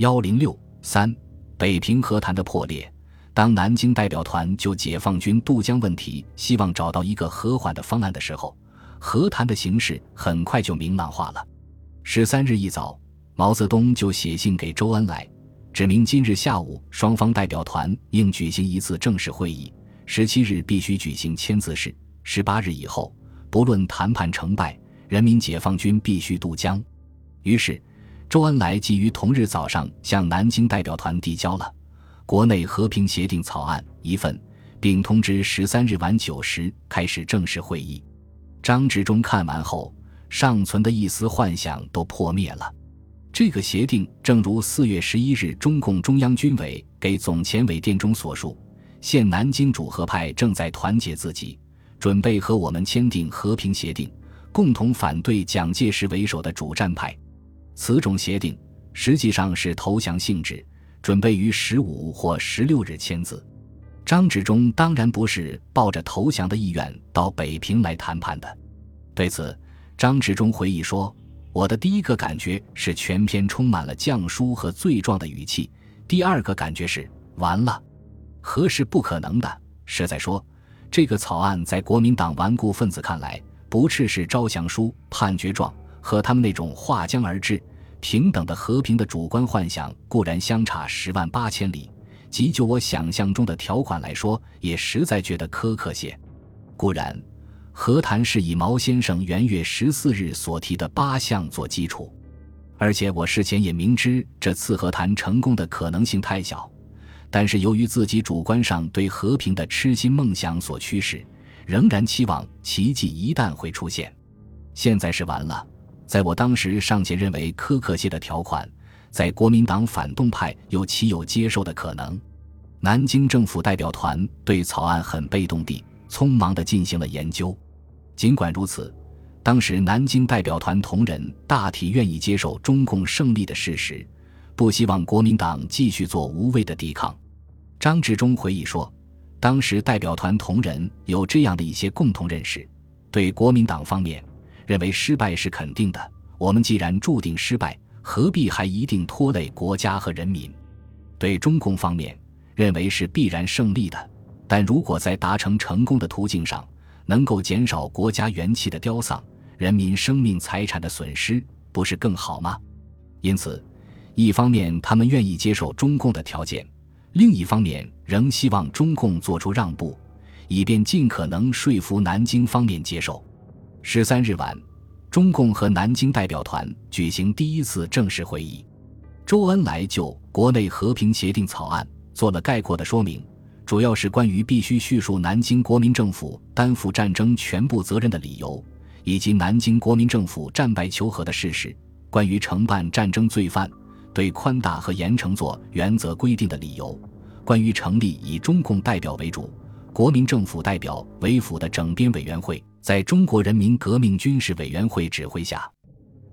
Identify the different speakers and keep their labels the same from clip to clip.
Speaker 1: 幺零六三，北平和谈的破裂。当南京代表团就解放军渡江问题希望找到一个和缓的方案的时候，和谈的形势很快就明朗化了。十三日一早，毛泽东就写信给周恩来，指明今日下午双方代表团应举行一次正式会议，十七日必须举行签字式，十八日以后，不论谈判成败，人民解放军必须渡江。于是，周恩来即于同日早上向南京代表团递交了。国内和平协定草案一份，并通知十三日晚九时开始正式会议。张治中看完后，尚存的一丝幻想都破灭了。这个协定正如四月十一日中共中央军委给总前委电中所述，现南京主和派正在团结自己，准备和我们签订和平协定，共同反对蒋介石为首的主战派。此种协定实际上是投降性质。准备于十五或十六日签字，张治中当然不是抱着投降的意愿到北平来谈判的。对此，张治中回忆说：“我的第一个感觉是全篇充满了降书和罪状的语气；第二个感觉是完了，何是不可能的？实在说，这个草案在国民党顽固分子看来，不啻是招降书、判决状，和他们那种划江而治。”平等的和平的主观幻想固然相差十万八千里，即就我想象中的条款来说，也实在觉得苛刻些。固然，和谈是以毛先生元月十四日所提的八项做基础，而且我事前也明知这次和谈成功的可能性太小，但是由于自己主观上对和平的痴心梦想所驱使，仍然期望奇迹一旦会出现。现在是完了。在我当时尚且认为苛刻些的条款，在国民党反动派又岂有接受的可能？南京政府代表团对草案很被动地、匆忙地进行了研究。尽管如此，当时南京代表团同仁大体愿意接受中共胜利的事实，不希望国民党继续做无谓的抵抗。张治中回忆说，当时代表团同仁有这样的一些共同认识：对国民党方面。认为失败是肯定的。我们既然注定失败，何必还一定拖累国家和人民？对中共方面，认为是必然胜利的。但如果在达成成功的途径上，能够减少国家元气的凋丧、人民生命财产的损失，不是更好吗？因此，一方面他们愿意接受中共的条件，另一方面仍希望中共做出让步，以便尽可能说服南京方面接受。十三日晚，中共和南京代表团举行第一次正式会议。周恩来就国内和平协定草案做了概括的说明，主要是关于必须叙述南京国民政府担负战争全部责任的理由，以及南京国民政府战败求和的事实；关于承办战争罪犯对宽大和严惩做原则规定的理由；关于成立以中共代表为主、国民政府代表为辅的整编委员会。在中国人民革命军事委员会指挥下，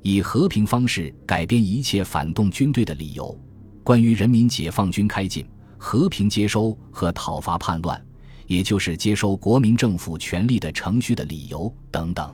Speaker 1: 以和平方式改编一切反动军队的理由，关于人民解放军开进、和平接收和讨伐叛乱，也就是接收国民政府权力的程序的理由等等。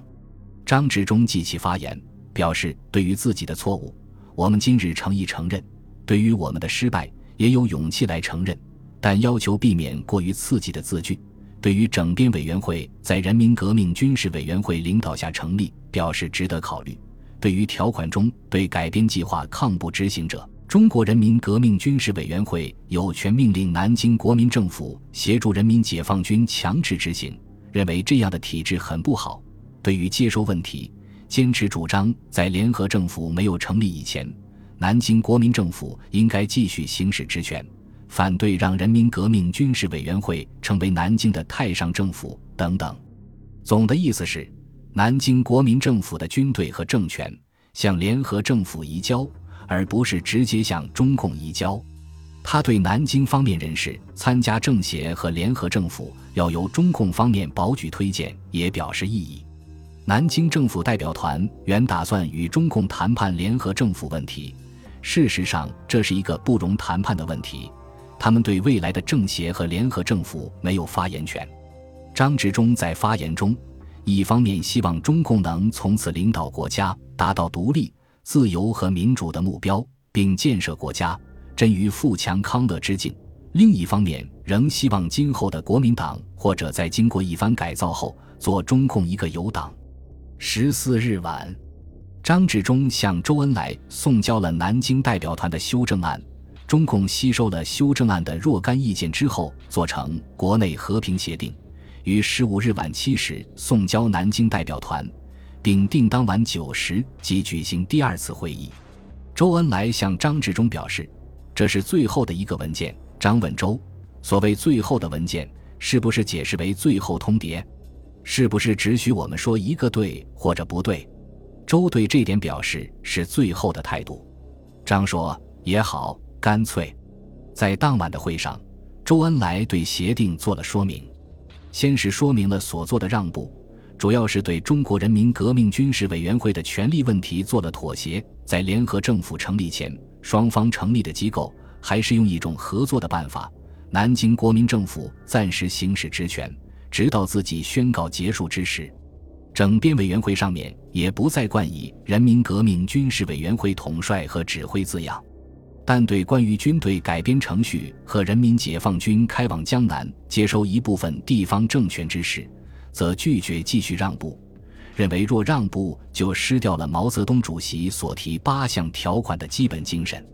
Speaker 1: 张治中继其发言，表示对于自己的错误，我们今日诚意承认；对于我们的失败，也有勇气来承认，但要求避免过于刺激的字句。对于整编委员会在人民革命军事委员会领导下成立，表示值得考虑。对于条款中对改编计划抗不执行者，中国人民革命军事委员会有权命令南京国民政府协助人民解放军强制执行，认为这样的体制很不好。对于接收问题，坚持主张在联合政府没有成立以前，南京国民政府应该继续行使职权。反对让人民革命军事委员会成为南京的太上政府等等，总的意思是，南京国民政府的军队和政权向联合政府移交，而不是直接向中共移交。他对南京方面人士参加政协和联合政府要由中共方面保举推荐也表示异议。南京政府代表团原打算与中共谈判联合政府问题，事实上这是一个不容谈判的问题。他们对未来的政协和联合政府没有发言权。张治中在发言中，一方面希望中共能从此领导国家，达到独立、自由和民主的目标，并建设国家，臻于富强康乐之境。另一方面，仍希望今后的国民党或者在经过一番改造后，做中共一个友党。十四日晚，张治中向周恩来送交了南京代表团的修正案。中共吸收了修正案的若干意见之后，做成国内和平协定，于十五日晚七时送交南京代表团，并定当晚九时即举行第二次会议。周恩来向张治中表示，这是最后的一个文件。张问周：“所谓最后的文件，是不是解释为最后通牒？是不是只许我们说一个对或者不对？”周对这点表示是最后的态度。张说：“也好，干脆。”在当晚的会上，周恩来对协定做了说明，先是说明了所做的让步，主要是对中国人民革命军事委员会的权力问题做了妥协。在联合政府成立前，双方成立的机构。还是用一种合作的办法，南京国民政府暂时行使职权，直到自己宣告结束之时。整编委员会上面也不再冠以“人民革命军事委员会统帅和指挥”字样，但对关于军队改编程序和人民解放军开往江南接收一部分地方政权之事，则拒绝继续让步，认为若让步就失掉了毛泽东主席所提八项条款的基本精神。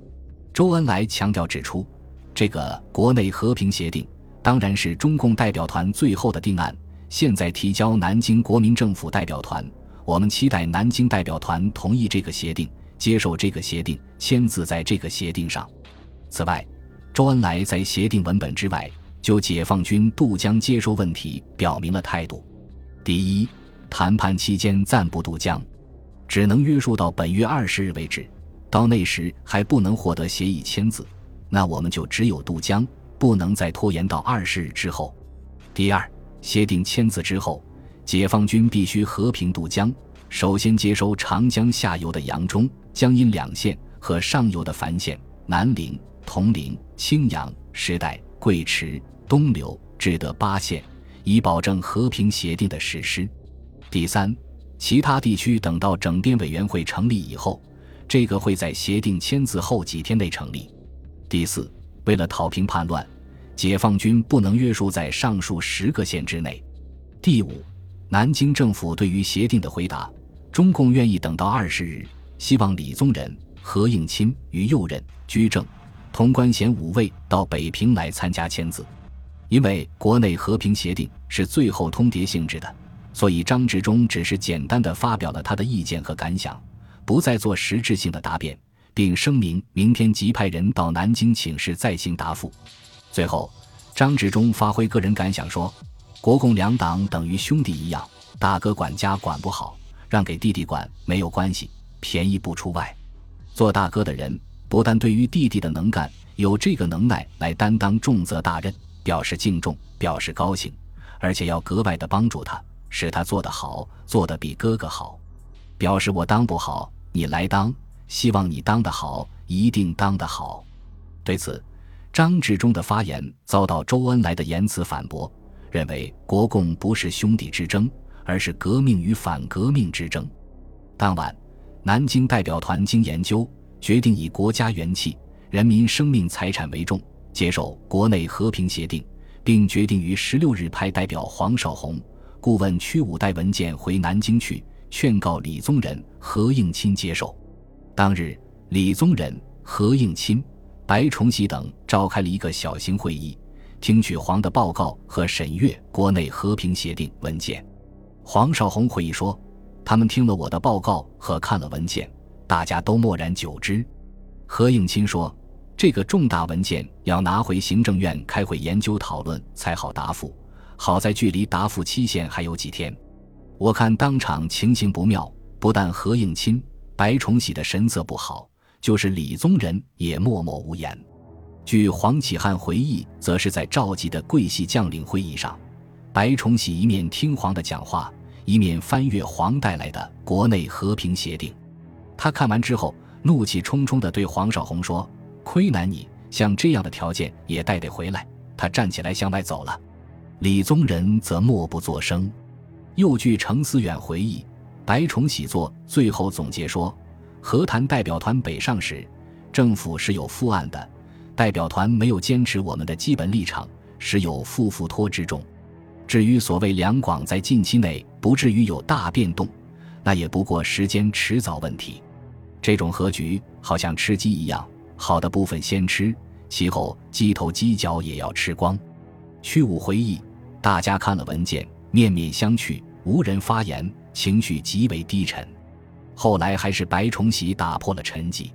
Speaker 1: 周恩来强调指出，这个国内和平协定当然是中共代表团最后的定案，现在提交南京国民政府代表团，我们期待南京代表团同意这个协定，接受这个协定，签字在这个协定上。此外，周恩来在协定文本之外，就解放军渡江接收问题表明了态度：第一，谈判期间暂不渡江，只能约束到本月二十日为止。到那时还不能获得协议签字，那我们就只有渡江，不能再拖延到二十日之后。第二，协定签字之后，解放军必须和平渡江，首先接收长江下游的扬中、江阴两县和上游的樊县、南陵、铜陵、青阳、时代、贵池、东流、至德八县，以保证和平协定的实施。第三，其他地区等到整编委员会成立以后。这个会在协定签字后几天内成立。第四，为了讨平叛乱，解放军不能约束在上述十个县之内。第五，南京政府对于协定的回答，中共愿意等到二十日，希望李宗仁、何应钦与右任、居正、潼关贤五位到北平来参加签字。因为国内和平协定是最后通牒性质的，所以张治中只是简单的发表了他的意见和感想。不再做实质性的答辩，并声明明天即派人到南京请示，再行答复。最后，张治中发挥个人感想说：“国共两党等于兄弟一样，大哥管家管不好，让给弟弟管没有关系，便宜不出外。做大哥的人不但对于弟弟的能干有这个能耐来担当重责大任，表示敬重，表示高兴，而且要格外的帮助他，使他做得好，做得比哥哥好，表示我当不好。”你来当，希望你当得好，一定当得好。对此，张治中的发言遭到周恩来的严词反驳，认为国共不是兄弟之争，而是革命与反革命之争。当晚，南京代表团经研究，决定以国家元气、人民生命财产为重，接受国内和平协定，并决定于十六日派代表黄绍竑、顾问屈武带文件回南京去。劝告李宗仁、何应钦接受。当日，李宗仁、何应钦、白崇禧等召开了一个小型会议，听取黄的报告和审阅国内和平协定文件。黄绍竑回忆说：“他们听了我的报告和看了文件，大家都默然久之。”何应钦说：“这个重大文件要拿回行政院开会研究讨论才好答复，好在距离答复期限还有几天。”我看当场情形不妙，不但何应钦、白崇禧的神色不好，就是李宗仁也默默无言。据黄启汉回忆，则是在召集的桂系将领会议上，白崇禧一面听黄的讲话，一面翻阅黄带来的国内和平协定。他看完之后，怒气冲冲地对黄绍竑说：“亏难你，像这样的条件也带得回来。”他站起来向外走了，李宗仁则默不作声。又据程思远回忆，白崇禧作最后总结说：和谈代表团北上时，政府是有负案的，代表团没有坚持我们的基本立场，实有负负托之重。至于所谓两广在近期内不至于有大变动，那也不过时间迟早问题。这种和局好像吃鸡一样，好的部分先吃，其后鸡头鸡脚也要吃光。屈武回忆，大家看了文件，面面相觑，无人发言，情绪极为低沉。后来还是白崇禧打破了沉寂，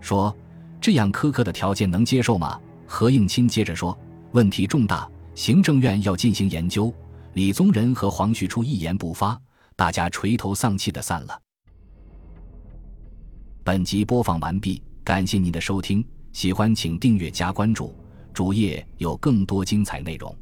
Speaker 1: 说：“这样苛刻的条件能接受吗？”何应钦接着说：“问题重大，行政院要进行研究。”李宗仁和黄旭初一言不发，大家垂头丧气的散了。本集播放完毕，感谢您的收听，喜欢请订阅加关注，主页有更多精彩内容。